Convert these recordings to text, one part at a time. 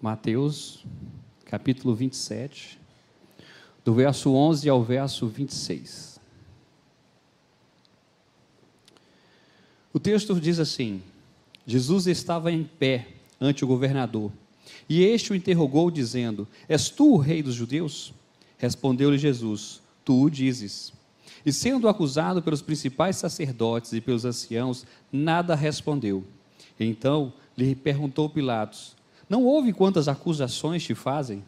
Mateus, capítulo 27, do verso 11 ao verso 26. O texto diz assim: Jesus estava em pé ante o governador, e este o interrogou, dizendo: És tu o rei dos judeus? Respondeu-lhe Jesus: Tu o dizes. E sendo acusado pelos principais sacerdotes e pelos anciãos, nada respondeu. Então lhe perguntou Pilatos: Não ouve quantas acusações te fazem?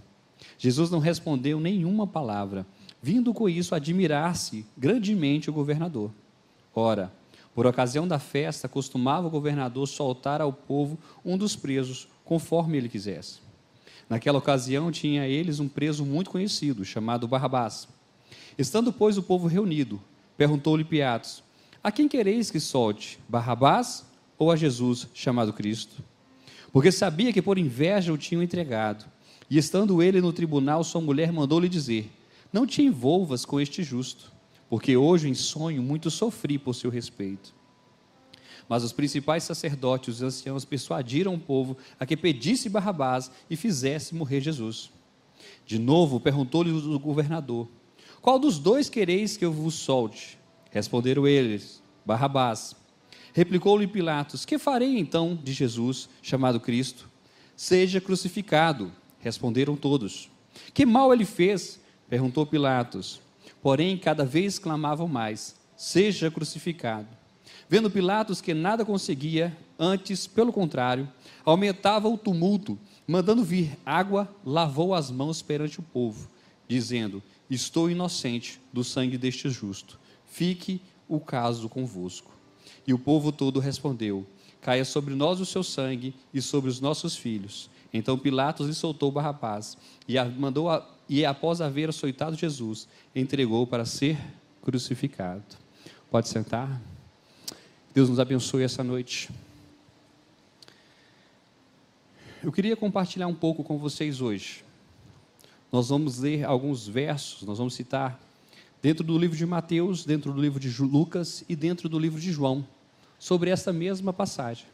Jesus não respondeu nenhuma palavra, vindo com isso admirar-se grandemente o governador. Ora, por ocasião da festa, costumava o governador soltar ao povo um dos presos, conforme ele quisesse. Naquela ocasião, tinha eles um preso muito conhecido, chamado Barrabás. Estando, pois, o povo reunido, perguntou-lhe Piatos: A quem quereis que solte, Barrabás ou a Jesus, chamado Cristo? Porque sabia que por inveja o tinham entregado. E estando ele no tribunal, sua mulher mandou-lhe dizer: Não te envolvas com este justo, porque hoje em sonho muito sofri por seu respeito. Mas os principais sacerdotes e os anciãos persuadiram o povo a que pedisse Barrabás e fizesse morrer Jesus. De novo perguntou-lhe o governador: Qual dos dois quereis que eu vos solte? Responderam eles: Barrabás. Replicou-lhe Pilatos: Que farei então de Jesus, chamado Cristo? Seja crucificado. Responderam todos. Que mal ele fez? perguntou Pilatos. Porém, cada vez clamavam mais: Seja crucificado. Vendo Pilatos que nada conseguia, antes, pelo contrário, aumentava o tumulto, mandando vir água, lavou as mãos perante o povo, dizendo: Estou inocente do sangue deste justo. Fique o caso convosco. E o povo todo respondeu: Caia sobre nós o seu sangue e sobre os nossos filhos. Então Pilatos lhe soltou Barrabás e mandou a, e após haver açoitado Jesus, entregou para ser crucificado. Pode sentar. Deus nos abençoe essa noite. Eu queria compartilhar um pouco com vocês hoje. Nós vamos ler alguns versos, nós vamos citar dentro do livro de Mateus, dentro do livro de Lucas e dentro do livro de João, sobre essa mesma passagem.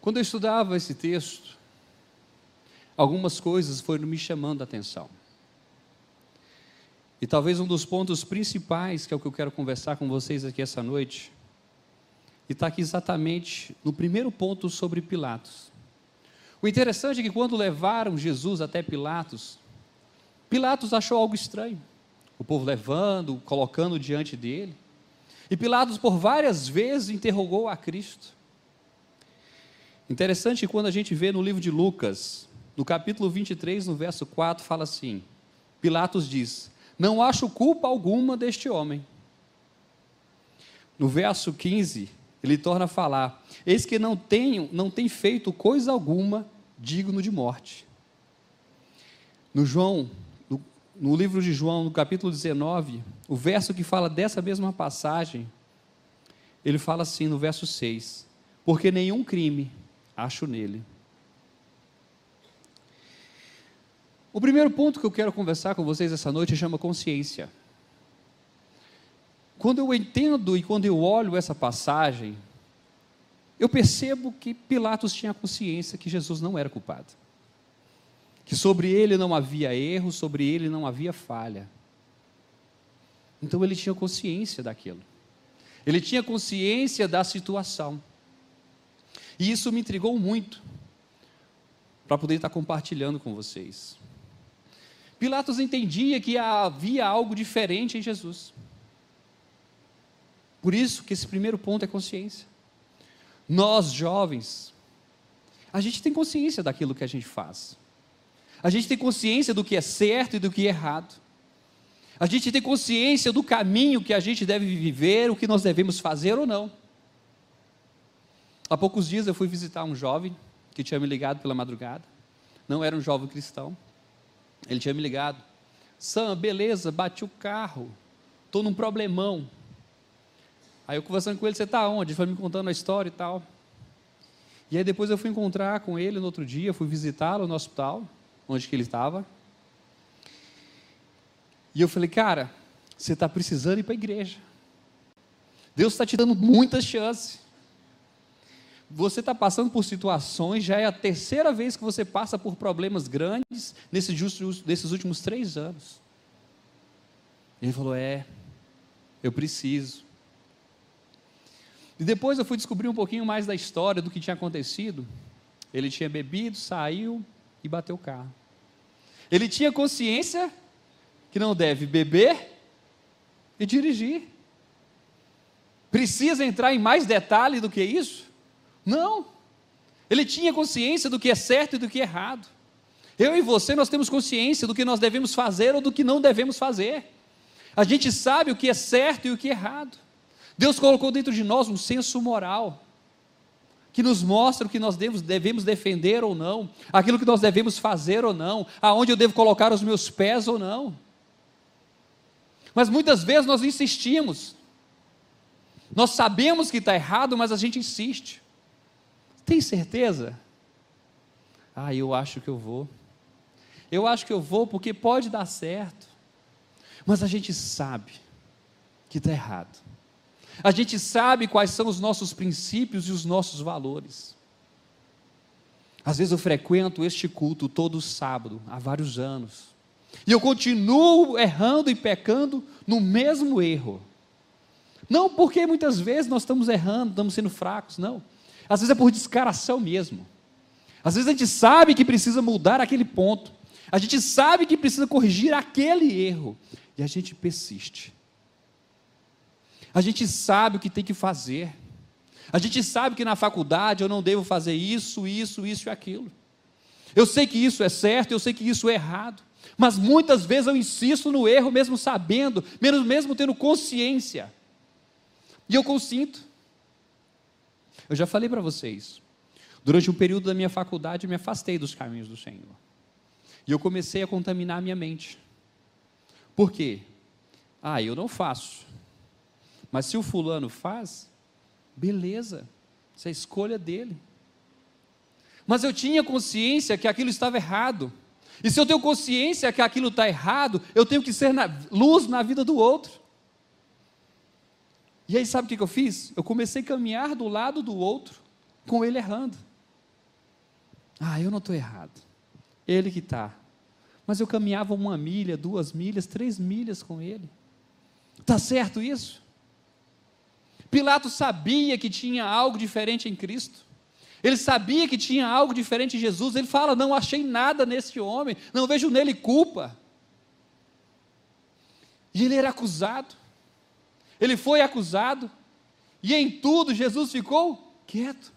Quando eu estudava esse texto, algumas coisas foram me chamando a atenção. E talvez um dos pontos principais, que é o que eu quero conversar com vocês aqui essa noite, está aqui exatamente no primeiro ponto sobre Pilatos. O interessante é que quando levaram Jesus até Pilatos, Pilatos achou algo estranho. O povo levando, colocando diante dele. E Pilatos, por várias vezes, interrogou a Cristo. Interessante quando a gente vê no livro de Lucas, no capítulo 23, no verso 4, fala assim: Pilatos diz: Não acho culpa alguma deste homem. No verso 15, ele torna a falar: Eis que não não tem feito coisa alguma digno de morte. No João, no, livro de João, no capítulo 19, o verso que fala dessa mesma passagem, ele fala assim no verso 6: Porque nenhum crime acho nele. O primeiro ponto que eu quero conversar com vocês essa noite chama consciência. Quando eu entendo e quando eu olho essa passagem, eu percebo que Pilatos tinha consciência que Jesus não era culpado. Que sobre ele não havia erro, sobre ele não havia falha. Então ele tinha consciência daquilo. Ele tinha consciência da situação. E isso me intrigou muito para poder estar compartilhando com vocês. Pilatos entendia que havia algo diferente em Jesus. Por isso que esse primeiro ponto é consciência. Nós, jovens, a gente tem consciência daquilo que a gente faz. A gente tem consciência do que é certo e do que é errado. A gente tem consciência do caminho que a gente deve viver, o que nós devemos fazer ou não. Há poucos dias eu fui visitar um jovem que tinha me ligado pela madrugada. Não era um jovem cristão. Ele tinha me ligado. Sam, beleza, bati o carro. Estou num problemão. Aí eu conversando com ele, você está onde? Ele foi me contando a história e tal. E aí depois eu fui encontrar com ele no outro dia, fui visitá-lo no hospital, onde que ele estava. E eu falei, cara, você está precisando ir para a igreja. Deus está te dando muitas chances. você está passando por situações, já é a terceira vez que você passa por problemas grandes nesses, justos, nesses últimos três anos. Ele falou: É, eu preciso. E depois eu fui descobrir um pouquinho mais da história do que tinha acontecido. Ele tinha bebido, saiu e bateu o carro. Ele tinha consciência que não deve beber e dirigir. Precisa entrar em mais detalhe do que isso? Não. Ele tinha consciência do que é certo e do que é errado. Eu e você, nós temos consciência do que nós devemos fazer ou do que não devemos fazer. A gente sabe o que é certo e o que é errado. Deus colocou dentro de nós um senso moral que nos mostra o que nós devemos, devemos defender ou não, aquilo que nós devemos fazer ou não, aonde eu devo colocar os meus pés ou não. Mas muitas vezes nós insistimos, nós sabemos que está errado, mas a gente insiste. Tem certeza? Ah, eu acho que eu vou. Eu acho que eu vou porque pode dar certo. Mas a gente sabe que está errado. A gente sabe quais são os nossos princípios e os nossos valores. Às vezes eu frequento este culto todo sábado, há vários anos. E eu continuo errando e pecando no mesmo erro. Não porque muitas vezes nós estamos errando, estamos sendo fracos, não. Às vezes é por descaração mesmo. Às vezes a gente sabe que precisa mudar aquele ponto. A gente sabe que precisa corrigir aquele erro. E a gente persiste. A gente sabe o que tem que fazer. A gente sabe que na faculdade eu não devo fazer isso, isso, isso e aquilo. Eu sei que isso é certo, eu sei que isso é errado. Mas muitas vezes eu insisto no erro, mesmo sabendo, mesmo, mesmo tendo consciência. E eu consinto. Eu já falei para vocês. Durante um período da minha faculdade, eu me afastei dos caminhos do Senhor. E eu comecei a contaminar a minha mente. Por quê? Ah, eu não faço. Mas se o fulano faz, beleza, isso é escolha dele. Mas eu tinha consciência que aquilo estava errado. E se eu tenho consciência que aquilo está errado, eu tenho que ser na, luz na vida do outro. E aí, sabe o que eu fiz? Eu comecei a caminhar do lado do outro, com ele errando. Ah, eu não estou errado. Ele que está. Mas eu caminhava uma milha, duas milhas, três milhas com ele. Está certo isso? Pilatos sabia que tinha algo diferente em Cristo. Ele sabia que tinha algo diferente em Jesus. Ele fala: Não achei nada nesse homem, não vejo nele culpa. E ele era acusado. Ele foi acusado. E em tudo Jesus ficou quieto.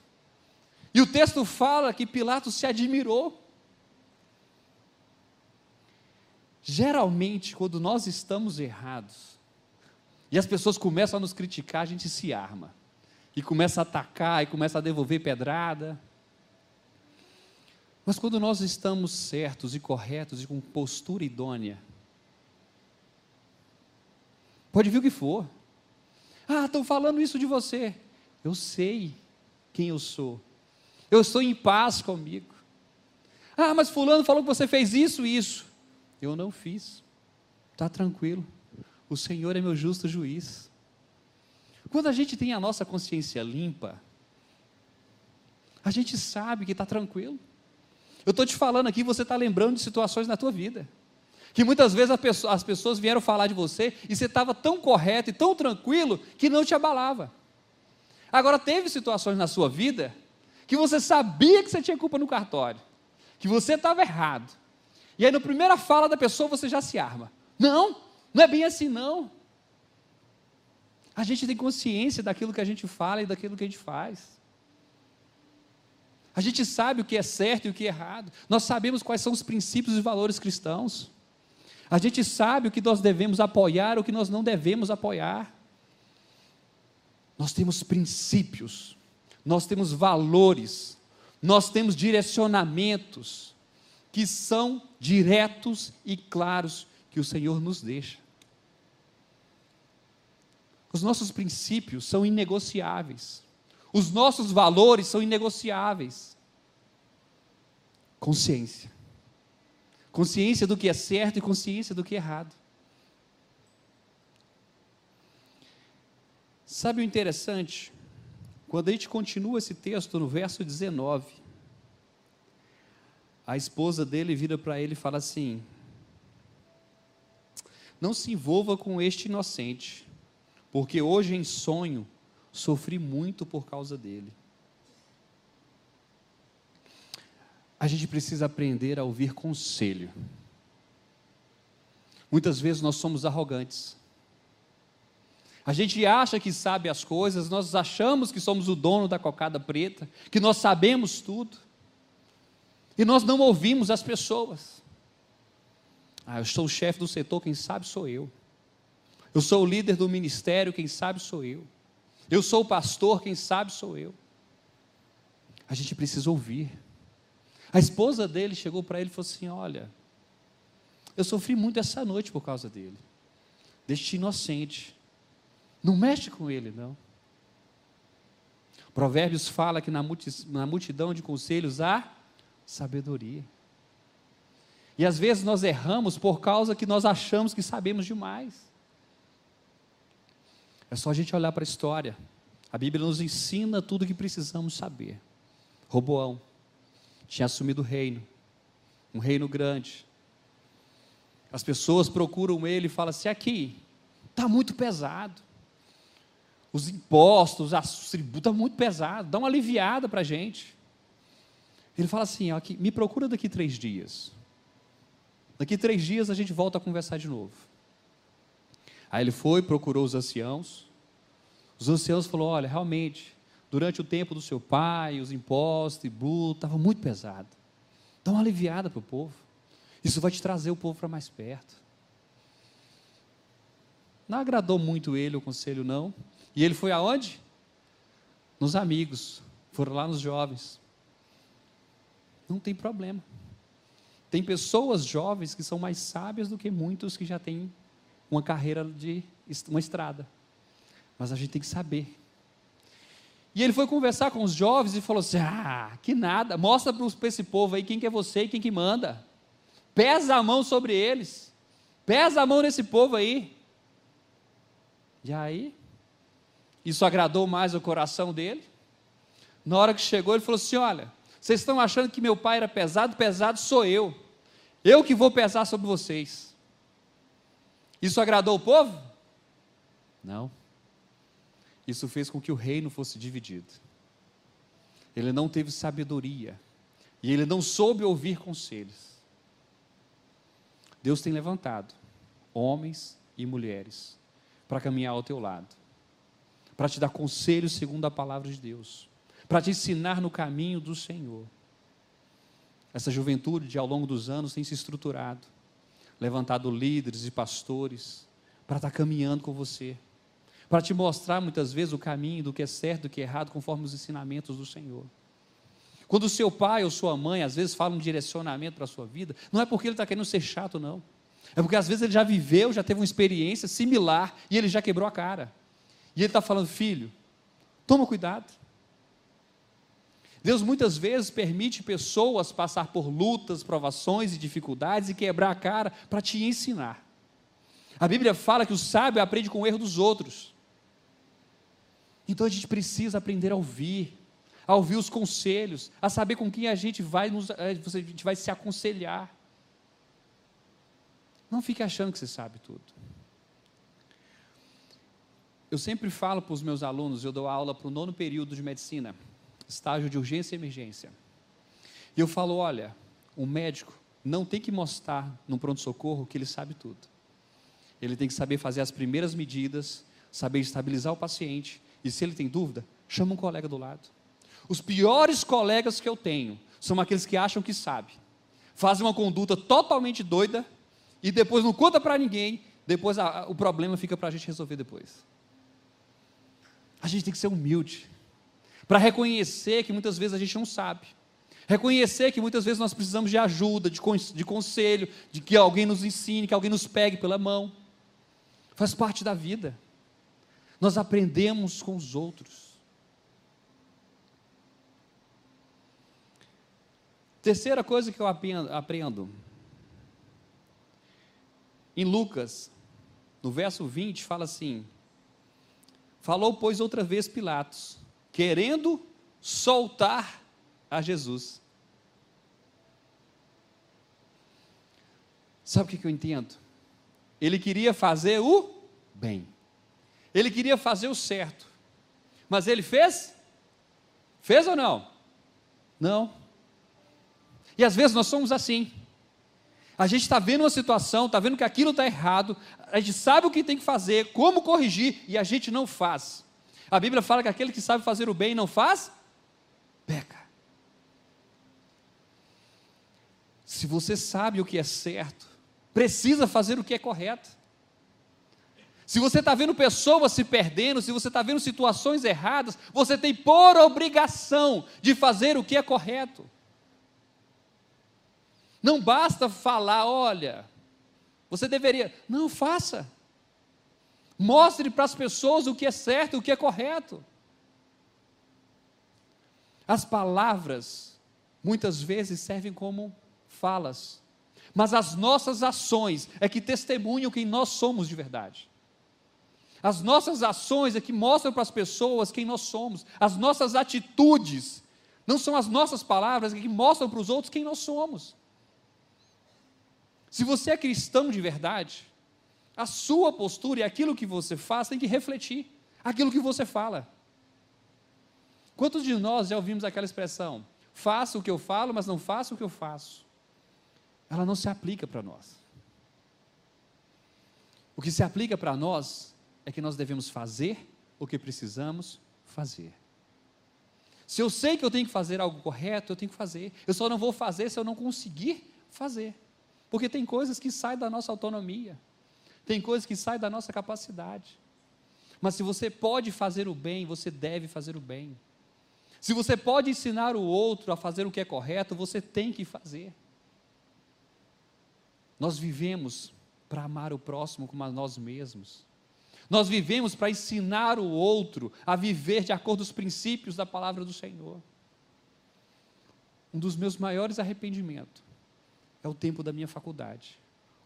E o texto fala que Pilatos se admirou. Geralmente, quando nós estamos errados, e as pessoas começam a nos criticar, a gente se arma. E começa a atacar, e começa a devolver pedrada. Mas quando nós estamos certos e corretos e com postura idônea, pode vir o que for. Ah, estão falando isso de você. Eu sei quem eu sou. Eu estou em paz comigo. Ah, mas fulano falou que você fez isso e isso. Eu não fiz. Está tranquilo. O Senhor é meu justo juiz. Quando a gente tem a nossa consciência limpa, a gente sabe que está tranquilo. Eu estou te falando aqui, você está lembrando de situações na tua vida. Que muitas vezes pessoa, as pessoas vieram falar de você e você estava tão correto e tão tranquilo que não te abalava. Agora, teve situações na sua vida que você sabia que você tinha culpa no cartório, que você estava errado. E aí, na primeira fala da pessoa, você já se arma. Não, não é bem assim, não. A gente tem consciência daquilo que a gente fala e daquilo que a gente faz. A gente sabe o que é certo e o que é errado. Nós sabemos quais são os princípios e valores cristãos. A gente sabe o que nós devemos apoiar o que nós não devemos apoiar. Nós temos princípios, nós temos valores, nós temos direcionamentos que são diretos e claros que o Senhor nos deixa. Os nossos princípios são inegociáveis. Os nossos valores são inegociáveis. Consciência. Consciência do que é certo e consciência do que é errado. Sabe o interessante? Quando a gente continua esse texto no verso 19, a esposa dele vira para ele e fala assim: Não se envolva com este inocente, porque hoje em sonho sofri muito por causa dele. A gente precisa aprender a ouvir conselho. Muitas vezes nós somos arrogantes. A gente acha que sabe as coisas, nós achamos que somos o dono da cocada preta, que nós sabemos tudo. E nós não ouvimos as pessoas. Ah, eu sou o chefe do setor, quem sabe sou eu. Eu sou o líder do ministério, quem sabe sou eu. Eu sou o pastor, quem sabe sou eu. A gente precisa ouvir. A esposa dele chegou para ele e falou assim: Olha, eu sofri muito essa noite por causa dele. Deste inocente. Não mexe com ele, não. Provérbios fala que na multidão de conselhos há sabedoria. E às vezes nós erramos por causa que nós achamos que sabemos demais. É só a gente olhar para a história. A Bíblia nos ensina tudo o que precisamos saber. Roboão tinha assumido o reino, um reino grande. As pessoas procuram ele e falam assim: aqui, está muito pesado. Os impostos, os tributos, está muito pesado, dá uma aliviada para a gente. Ele fala assim: aqui, me procura daqui três dias. Daqui três dias a gente volta a conversar de novo. Aí ele foi, procurou os anciãos. Os anciãos falaram: olha, realmente, durante o tempo do seu pai, os impostos, tributo, estava muito pesado. Dá uma aliviada para o povo. Isso vai te trazer o povo para mais perto. Não agradou muito ele o conselho, não. E ele foi aonde? Nos amigos. Foram lá nos jovens. Não tem problema. Tem pessoas jovens que são mais sábias do que muitos que já têm uma carreira de uma estrada. Mas a gente tem que saber. E ele foi conversar com os jovens e falou assim: Ah, que nada, mostra para esse povo aí quem que é você e quem que manda. Pesa a mão sobre eles. Pesa a mão nesse povo aí. E aí, isso agradou mais o coração dele. Na hora que chegou, ele falou assim: Olha, vocês estão achando que meu pai era pesado? Pesado sou eu. Eu que vou pesar sobre vocês. Isso agradou o povo? Não. Isso fez com que o reino fosse dividido. Ele não teve sabedoria. E ele não soube ouvir conselhos. Deus tem levantado homens e mulheres para caminhar ao teu lado, para te dar conselhos segundo a palavra de Deus para te ensinar no caminho do Senhor. Essa juventude, ao longo dos anos, tem se estruturado, levantado líderes e pastores para estar caminhando com você, para te mostrar muitas vezes o caminho do que é certo e do que é errado, conforme os ensinamentos do Senhor. Quando o seu pai ou sua mãe às vezes falam um direcionamento para a sua vida, não é porque ele está querendo ser chato, não. É porque às vezes ele já viveu, já teve uma experiência similar e ele já quebrou a cara. E ele está falando, filho, toma cuidado. Deus muitas vezes permite pessoas passar por lutas, provações e dificuldades e quebrar a cara para te ensinar. A Bíblia fala que o sábio aprende com o erro dos outros. Então a gente precisa aprender a ouvir, a ouvir os conselhos, a saber com quem a gente vai, nos, eh, a gente vai se aconselhar. Não fique achando que você sabe tudo. Eu sempre falo para os meus alunos, eu dou aula para o nono período de medicina estágio de urgência e emergência. E eu falo: olha, o médico não tem que mostrar no pronto-socorro que ele sabe tudo. Ele tem que saber fazer as primeiras medidas, saber estabilizar o paciente, e se ele tem dúvida, chama um colega do lado. Os piores colegas que eu tenho são aqueles que acham que sabe, fazem uma conduta totalmente doida e depois não conta para ninguém, depois a, a, o problema fica para a gente resolver depois. A gente tem que ser humilde para reconhecer que muitas vezes a gente não sabe. Reconhecer que muitas vezes nós precisamos de ajuda, de, de conselho, de que alguém nos ensine, que alguém nos pegue pela mão. Faz parte da vida. Nós aprendemos com os outros. Terceira coisa que eu aprendo. Em Lucas, no verso 20, fala assim: Falou, pois, outra vez Pilatos querendo soltar a Jesus. Sabe o que eu entendo? Ele queria fazer o bem, ele queria fazer o certo, mas ele fez? Fez ou não? Não. E às vezes nós somos assim. A gente está vendo uma situação, está vendo que aquilo está errado, a gente sabe o que tem que fazer, como corrigir, e a gente não faz. A Bíblia fala que aquele que sabe fazer o bem e não faz, peca. Se você sabe o que é certo, precisa fazer o que é correto. Se você está vendo pessoas se perdendo, se você está vendo situações erradas, você tem por obrigação de fazer o que é correto. Não basta falar, olha, você deveria. Não, faça. Mostre para as pessoas o que é certo, o que é correto. As palavras, muitas vezes, servem como falas, mas as nossas ações é que testemunham quem nós somos de verdade. As nossas ações é que mostram para as pessoas quem nós somos. As nossas atitudes, não são as nossas palavras é que mostram para os outros quem nós somos. Se você é cristão de verdade, a sua postura e aquilo que você faz tem que refletir aquilo que você fala. Quantos de nós já ouvimos aquela expressão? Faça o que eu falo, mas não faça o que eu faço. Ela não se aplica para nós. O que se aplica para nós é que nós devemos fazer o que precisamos fazer. Se eu sei que eu tenho que fazer algo correto, eu tenho que fazer. Eu só não vou fazer se eu não conseguir fazer. Porque tem coisas que saem da nossa autonomia, tem coisas que saem da nossa capacidade. Mas se você pode fazer o bem, você deve fazer o bem. Se você pode ensinar o outro a fazer o que é correto, você tem que fazer. Nós vivemos para amar o próximo como a nós mesmos. Nós vivemos para ensinar o outro a viver de acordo com os princípios da palavra do Senhor. Um dos meus maiores arrependimentos é o tempo da minha faculdade.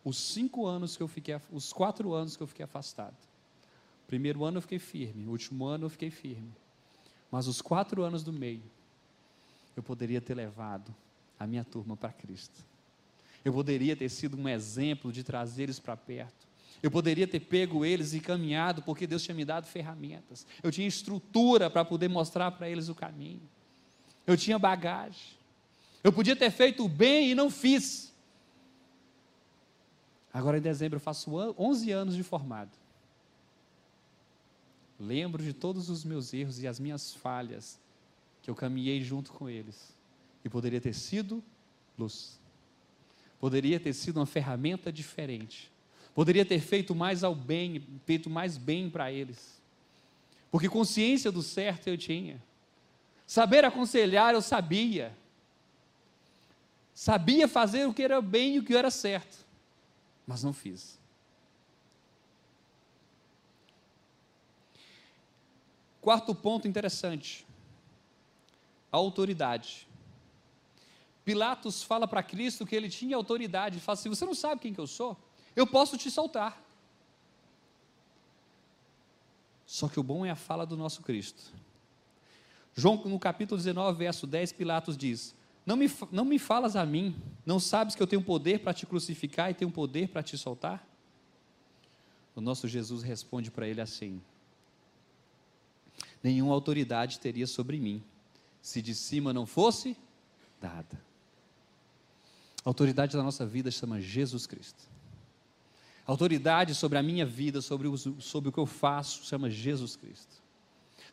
Os cinco anos que eu fiquei, os quatro anos que eu fiquei afastado. Primeiro ano eu fiquei firme, último ano eu fiquei firme. Mas os quatro anos do meio, eu poderia ter levado a minha turma para Cristo. Eu poderia ter sido um exemplo de trazer eles para perto. Eu poderia ter pego eles e caminhado, porque Deus tinha me dado ferramentas. Eu tinha estrutura para poder mostrar para eles o caminho. Eu tinha bagagem. Eu podia ter feito o bem e não fiz. Agora em dezembro eu faço 11 anos de formado. Lembro de todos os meus erros e as minhas falhas que eu caminhei junto com eles. E poderia ter sido luz. Poderia ter sido uma ferramenta diferente. Poderia ter feito mais ao bem, feito mais bem para eles. Porque consciência do certo eu tinha. Saber aconselhar eu sabia. Sabia fazer o que era bem e o que era certo mas não fiz. Quarto ponto interessante: a autoridade. Pilatos fala para Cristo que ele tinha autoridade, fala assim: Você não sabe quem que eu sou? Eu posso te soltar. Só que o bom é a fala do nosso Cristo. João, no capítulo 19, verso 10, Pilatos diz: não me, não me falas a mim, não sabes que eu tenho poder para te crucificar e tenho poder para te soltar? O nosso Jesus responde para ele assim: Nenhuma autoridade teria sobre mim, se de cima não fosse dada. A autoridade da nossa vida chama Jesus Cristo. A autoridade sobre a minha vida, sobre o, sobre o que eu faço, chama Jesus Cristo.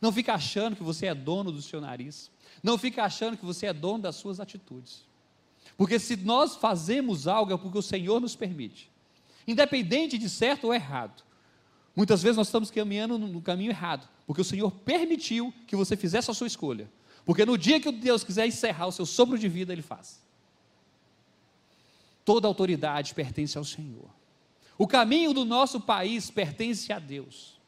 Não fica achando que você é dono do seu nariz. Não fique achando que você é dono das suas atitudes. Porque se nós fazemos algo é porque o Senhor nos permite. Independente de certo ou errado. Muitas vezes nós estamos caminhando no caminho errado, porque o Senhor permitiu que você fizesse a sua escolha. Porque no dia que Deus quiser encerrar o seu sopro de vida, Ele faz. Toda autoridade pertence ao Senhor. O caminho do nosso país pertence a Deus.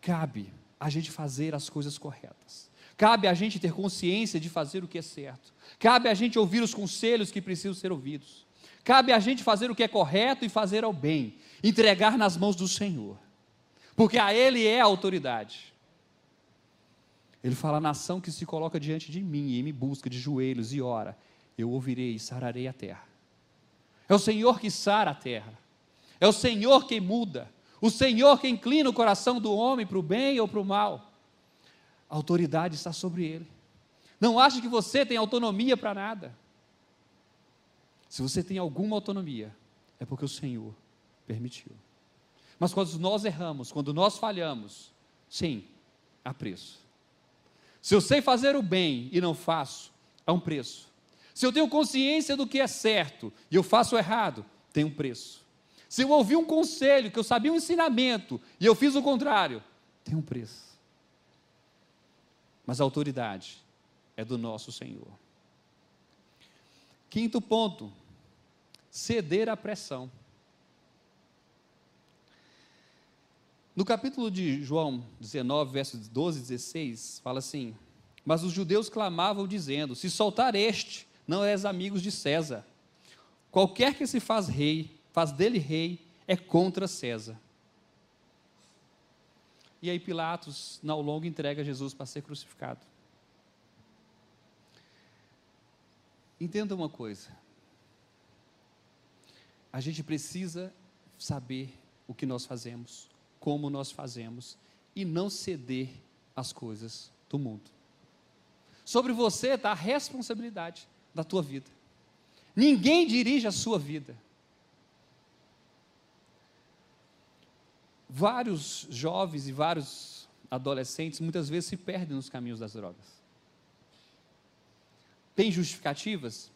Cabe a gente fazer as coisas corretas. Cabe a gente ter consciência de fazer o que é certo. Cabe a gente ouvir os conselhos que precisam ser ouvidos. Cabe a gente fazer o que é correto e fazer ao bem, entregar nas mãos do Senhor. Porque a Ele é a autoridade. Ele fala: nação que se coloca diante de mim e me busca de joelhos e ora, eu ouvirei e sararei a terra. É o Senhor que sara a terra. É o Senhor quem muda. O Senhor que inclina o coração do homem para o bem ou para o mal. A autoridade está sobre ele. Não ache que você tem autonomia para nada. Se você tem alguma autonomia, é porque o Senhor permitiu. Mas quando nós erramos, quando nós falhamos, sim, há preço. Se eu sei fazer o bem e não faço, há um preço. Se eu tenho consciência do que é certo e eu faço errado, tem um preço. Se eu ouvi um conselho, que eu sabia um ensinamento e eu fiz o contrário, tem um preço. Mas a autoridade é do nosso Senhor. Quinto ponto, ceder à pressão. No capítulo de João 19, versos 12 e 16, fala assim: Mas os judeus clamavam, dizendo: Se soltar este, não és amigos de César. Qualquer que se faz rei, faz dele rei, é contra César. E aí Pilatos, ao longo, entrega Jesus para ser crucificado. Entenda uma coisa. A gente precisa saber o que nós fazemos como nós fazemos e não ceder às coisas do mundo. Sobre você está a responsabilidade da tua vida. Ninguém dirige a sua vida. Vários jovens e vários adolescentes muitas vezes se perdem nos caminhos das drogas. Tem justificativas?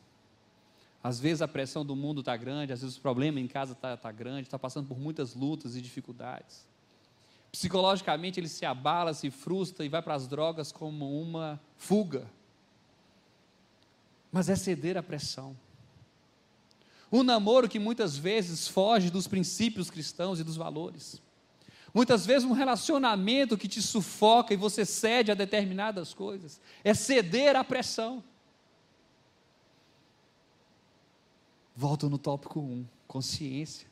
Às vezes a pressão do mundo está grande, às vezes o problema em casa está tá grande, está passando por muitas lutas e dificuldades. Psicologicamente ele se abala, se frustra e vai para as drogas como uma fuga. Mas é ceder à pressão. Um namoro que muitas vezes foge dos princípios cristãos e dos valores. Muitas vezes um relacionamento que te sufoca e você cede a determinadas coisas. É ceder à pressão. Volto no tópico 1, consciência.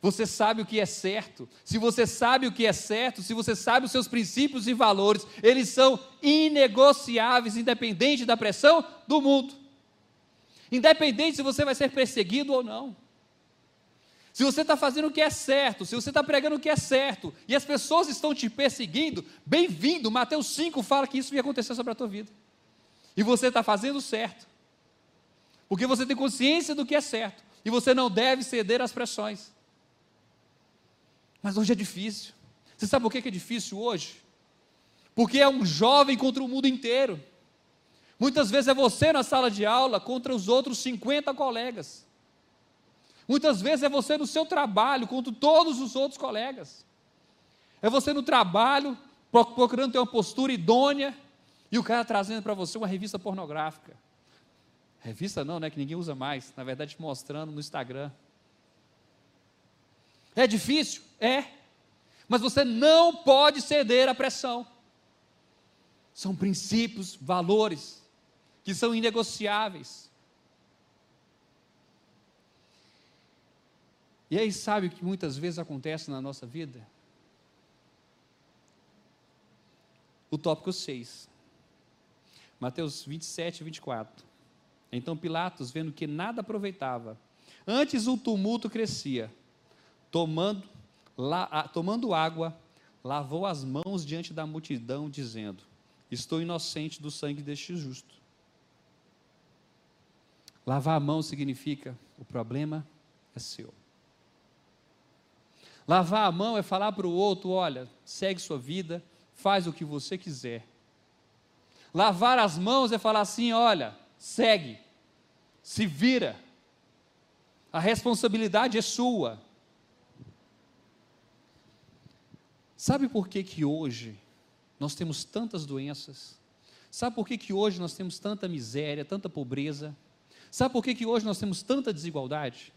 Você sabe o que é certo. Se você sabe o que é certo, se você sabe os seus princípios e valores, eles são inegociáveis, independente da pressão do mundo. Independente se você vai ser perseguido ou não. Se você está fazendo o que é certo, se você está pregando o que é certo, e as pessoas estão te perseguindo, bem-vindo. Mateus 5 fala que isso ia acontecer sobre a tua vida. E você está fazendo certo. Porque você tem consciência do que é certo. E você não deve ceder às pressões. Mas hoje é difícil. Você sabe por que é difícil hoje? Porque é um jovem contra o mundo inteiro. Muitas vezes é você na sala de aula contra os outros 50 colegas. Muitas vezes é você no seu trabalho contra todos os outros colegas. É você no trabalho procurando ter uma postura idônea e o cara trazendo para você uma revista pornográfica. Revista não, né? Que ninguém usa mais. Na verdade, mostrando no Instagram. É difícil? É. Mas você não pode ceder à pressão. São princípios, valores, que são inegociáveis. E aí, sabe o que muitas vezes acontece na nossa vida? O tópico 6. Mateus 27 24. Então Pilatos, vendo que nada aproveitava, antes o tumulto crescia, tomando, la, tomando água, lavou as mãos diante da multidão, dizendo: Estou inocente do sangue deste justo. Lavar a mão significa: o problema é seu. Lavar a mão é falar para o outro: olha, segue sua vida, faz o que você quiser. Lavar as mãos é falar assim: olha, segue, se vira, a responsabilidade é sua. Sabe por que, que hoje nós temos tantas doenças? Sabe por que, que hoje nós temos tanta miséria, tanta pobreza? Sabe por que, que hoje nós temos tanta desigualdade?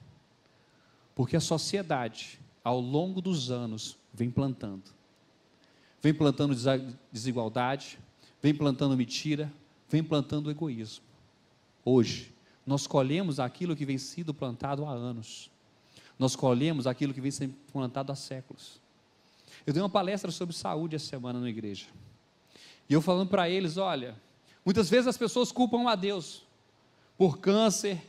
Porque a sociedade, ao longo dos anos, vem plantando. Vem plantando desigualdade, vem plantando mentira, vem plantando egoísmo. Hoje, nós colhemos aquilo que vem sido plantado há anos. Nós colhemos aquilo que vem sendo plantado há séculos. Eu dei uma palestra sobre saúde essa semana na igreja. E eu falando para eles: olha, muitas vezes as pessoas culpam a Deus por câncer,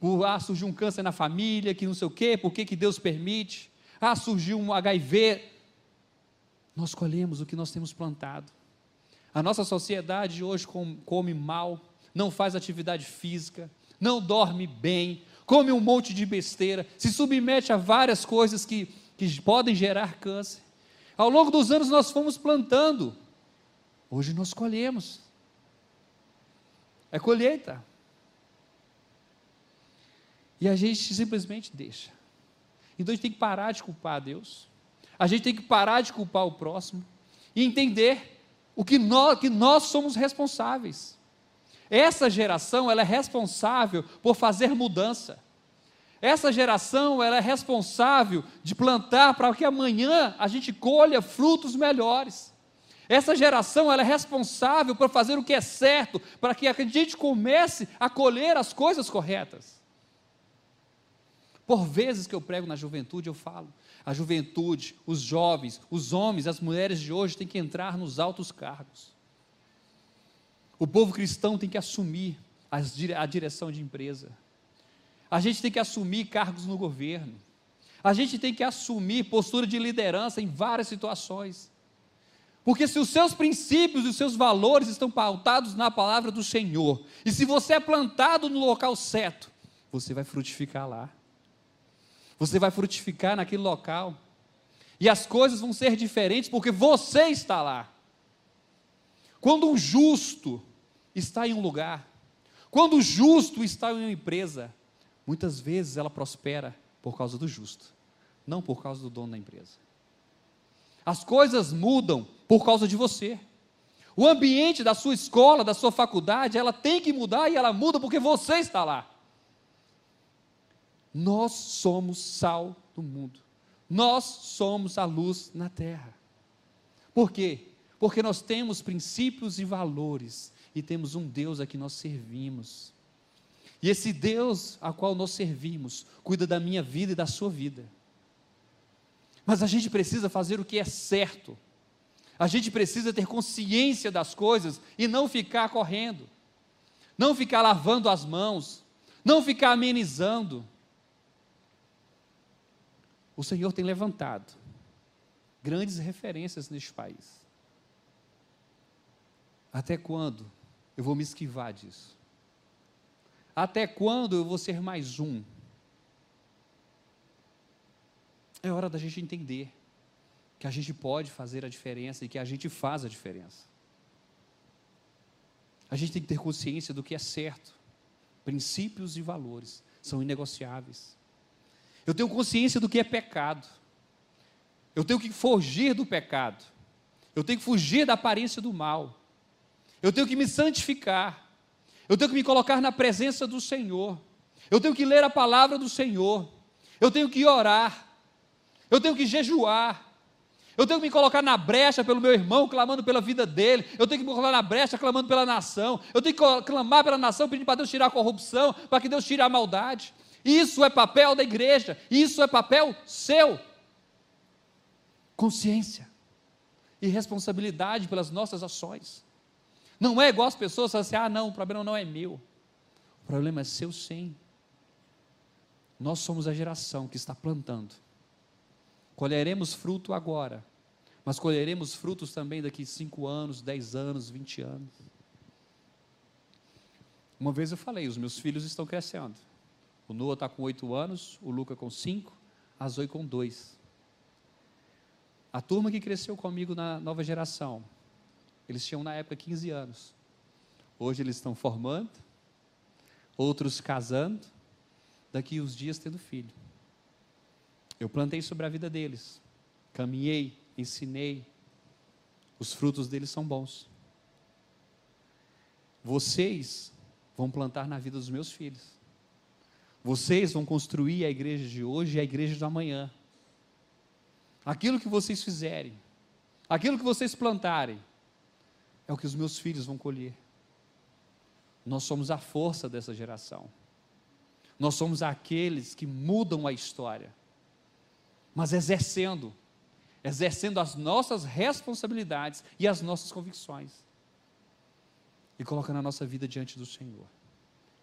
por ah, um câncer na família, que não sei o quê, por que, que Deus permite? Ah, surgiu um HIV. Nós colhemos o que nós temos plantado. A nossa sociedade hoje come mal, não faz atividade física, não dorme bem, come um monte de besteira, se submete a várias coisas que, que podem gerar câncer. Ao longo dos anos nós fomos plantando, hoje nós colhemos. É colheita. E a gente simplesmente deixa. Então a gente tem que parar de culpar a Deus, a gente tem que parar de culpar o próximo e entender o que nós, que nós somos responsáveis. Essa geração ela é responsável por fazer mudança. Essa geração ela é responsável de plantar para que amanhã a gente colha frutos melhores. Essa geração ela é responsável por fazer o que é certo, para que a gente comece a colher as coisas corretas. Por vezes que eu prego na juventude, eu falo: a juventude, os jovens, os homens, as mulheres de hoje têm que entrar nos altos cargos. O povo cristão tem que assumir a direção de empresa. A gente tem que assumir cargos no governo. A gente tem que assumir postura de liderança em várias situações. Porque se os seus princípios e os seus valores estão pautados na palavra do Senhor, e se você é plantado no local certo, você vai frutificar lá. Você vai frutificar naquele local. E as coisas vão ser diferentes porque você está lá. Quando um justo está em um lugar, quando o justo está em uma empresa, muitas vezes ela prospera por causa do justo, não por causa do dono da empresa. As coisas mudam por causa de você. O ambiente da sua escola, da sua faculdade, ela tem que mudar e ela muda porque você está lá. Nós somos sal do mundo. Nós somos a luz na terra. Por quê? porque nós temos princípios e valores e temos um Deus a que nós servimos. E esse Deus a qual nós servimos cuida da minha vida e da sua vida. Mas a gente precisa fazer o que é certo. A gente precisa ter consciência das coisas e não ficar correndo. Não ficar lavando as mãos, não ficar amenizando. O Senhor tem levantado grandes referências neste país. Até quando eu vou me esquivar disso? Até quando eu vou ser mais um? É hora da gente entender que a gente pode fazer a diferença e que a gente faz a diferença. A gente tem que ter consciência do que é certo. Princípios e valores são inegociáveis. Eu tenho consciência do que é pecado. Eu tenho que fugir do pecado. Eu tenho que fugir da aparência do mal eu tenho que me santificar, eu tenho que me colocar na presença do Senhor, eu tenho que ler a palavra do Senhor, eu tenho que orar, eu tenho que jejuar, eu tenho que me colocar na brecha pelo meu irmão, clamando pela vida dele. Eu tenho que me colocar na brecha, clamando pela nação. Eu tenho que clamar pela nação, pedindo para Deus tirar a corrupção, para que Deus tire a maldade. Isso é papel da igreja. Isso é papel seu. Consciência e responsabilidade pelas nossas ações. Não é igual as pessoas falam assim: ah, não, o problema não é meu. O problema é seu sim. Nós somos a geração que está plantando. Colheremos fruto agora, mas colheremos frutos também daqui 5 anos, 10 anos, 20 anos. Uma vez eu falei: os meus filhos estão crescendo. O Noah está com 8 anos, o Luca com 5, a Zoe com 2. A turma que cresceu comigo na nova geração, eles tinham na época 15 anos. Hoje eles estão formando, outros casando, daqui uns dias tendo filho. Eu plantei sobre a vida deles, caminhei, ensinei, os frutos deles são bons. Vocês vão plantar na vida dos meus filhos. Vocês vão construir a igreja de hoje e a igreja do amanhã. Aquilo que vocês fizerem, aquilo que vocês plantarem, é o que os meus filhos vão colher. Nós somos a força dessa geração. Nós somos aqueles que mudam a história, mas exercendo, exercendo as nossas responsabilidades e as nossas convicções. e colocando a nossa vida diante do Senhor,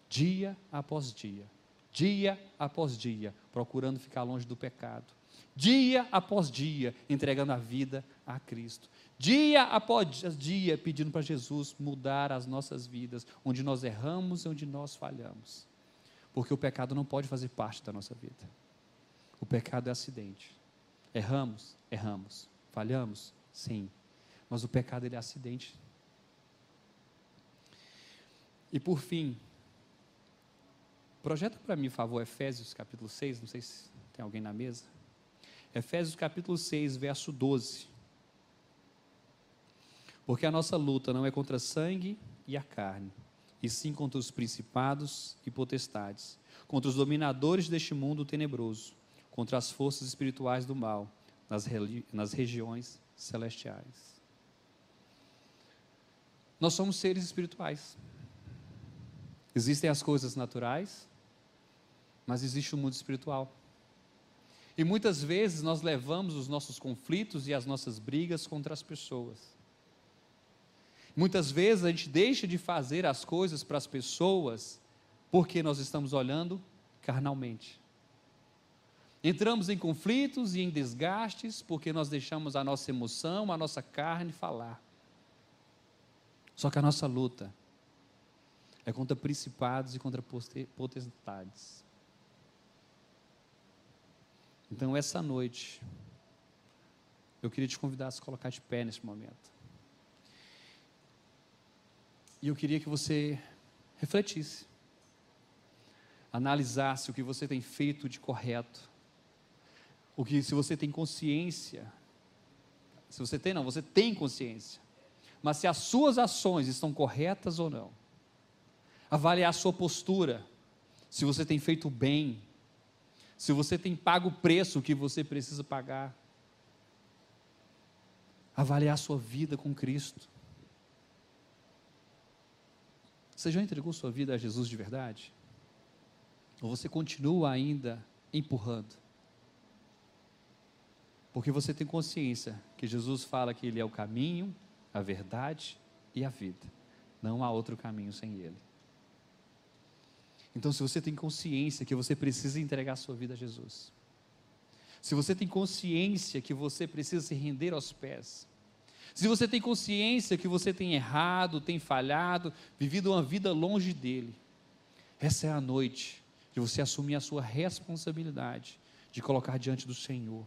dia após dia, dia após dia, procurando ficar longe do pecado, dia após dia, entregando a vida a Cristo, dia após dia, pedindo para Jesus mudar as nossas vidas, onde nós erramos e onde nós falhamos, porque o pecado não pode fazer parte da nossa vida, o pecado é acidente, erramos, erramos, falhamos, sim, mas o pecado ele é acidente. E por fim, projeta para mim, por favor, Efésios capítulo 6, não sei se tem alguém na mesa. Efésios capítulo 6, verso 12. Porque a nossa luta não é contra sangue e a carne, e sim contra os principados e potestades, contra os dominadores deste mundo tenebroso, contra as forças espirituais do mal nas, nas regiões celestiais. Nós somos seres espirituais. Existem as coisas naturais, mas existe o mundo espiritual. E muitas vezes nós levamos os nossos conflitos e as nossas brigas contra as pessoas. Muitas vezes a gente deixa de fazer as coisas para as pessoas porque nós estamos olhando carnalmente. Entramos em conflitos e em desgastes porque nós deixamos a nossa emoção, a nossa carne falar. Só que a nossa luta é contra principados e contra potestades. Então, essa noite, eu queria te convidar a se colocar de pé nesse momento. E eu queria que você refletisse, analisasse o que você tem feito de correto, o que se você tem consciência, se você tem não, você tem consciência, mas se as suas ações estão corretas ou não. Avaliar a sua postura, se você tem feito bem, se você tem pago o preço que você precisa pagar. Avaliar sua vida com Cristo. Você já entregou sua vida a Jesus de verdade? Ou você continua ainda empurrando? Porque você tem consciência que Jesus fala que Ele é o caminho, a verdade e a vida. Não há outro caminho sem Ele. Então, se você tem consciência que você precisa entregar a sua vida a Jesus, se você tem consciência que você precisa se render aos pés, se você tem consciência que você tem errado, tem falhado, vivido uma vida longe dele, essa é a noite de você assumir a sua responsabilidade, de colocar diante do Senhor